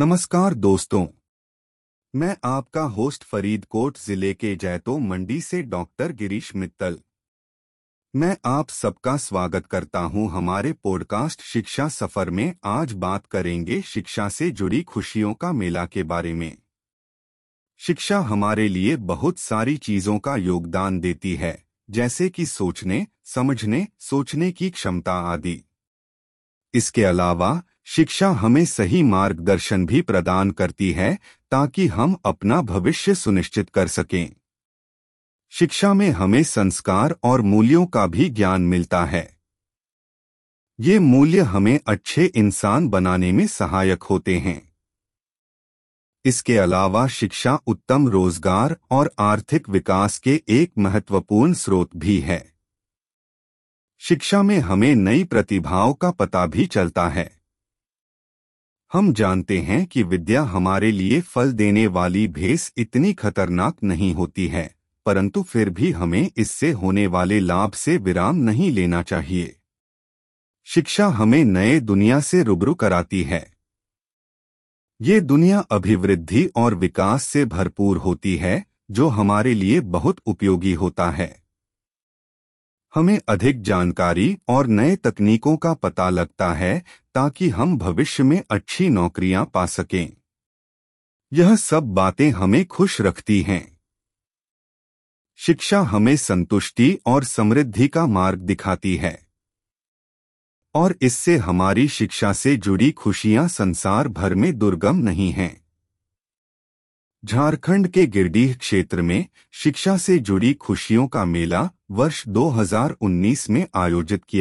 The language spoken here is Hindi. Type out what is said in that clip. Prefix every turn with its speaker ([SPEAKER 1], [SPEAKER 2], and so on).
[SPEAKER 1] नमस्कार दोस्तों। मैं आपका होस्ट फरीदकोट ज़िले के जैतो मंडी से डॉक्टर गिरीश मित्तल। मैं आप सबका स्वागत करता हूँ हमारे पॉडकास्ट शिक्षा सफ़र में। आज बात करेंगे शिक्षा से जुड़ी खुशियों का मेला के बारे में। शिक्षा हमारे लिए बहुत सारी चीज़ों का योगदान देती है, जैसे कि सोचने, समझने, सोचने की क्षमता आदि। इसके अलावा, शिक्षा हमें सही मार्गदर्शन भी प्रदान करती है, ताकि हम अपना भविष्य सुनिश्चित कर सकें। शिक्षा में हमें संस्कार और मूल्यों का भी ज्ञान मिलता है। ये मूल्य हमें अच्छे इंसान बनाने में सहायक होते हैं। इसके अलावा शिक्षा उत्तम रोज़गार और आर्थिक विकास के एक महत्वपूर्ण स्रोत भी है। शिक्षा में हमें नई प्रतिभाओं का पता भी चलता है। हम जानते हैं कि विद्या हमारे लिए फल देने वाली भेस इतनी खतरनाक नहीं होती है, परंतु फिर भी हमें इससे होने वाले लाभ से विराम नहीं लेना चाहिए। शिक्षा हमें नए दुनिया से रूबरू कराती है। ये दुनिया अभिवृद्धि और विकास से भरपूर होती है, जो हमारे लिए बहुत उपयोगी होता है। हमें अधिक जानकारी और नए तकनीकों का पता लगता है, ताकि हम भविष्य में अच्छी नौकरियाँ पा सकें। यह सब बातें हमें खुश रखती हैं। शिक्षा हमें संतुष्टि और समृद्धि का मार्ग दिखाती है। और इससे हमारी शिक्षा से जुड़ी खुशियाँ संसार भर में दुर्गम नहीं हैं। झारखंड के गिरडीह क्षेत्र में शिक्षा से जुड़ी खुशियों का मेला वर्ष 2019 में आयोजित किया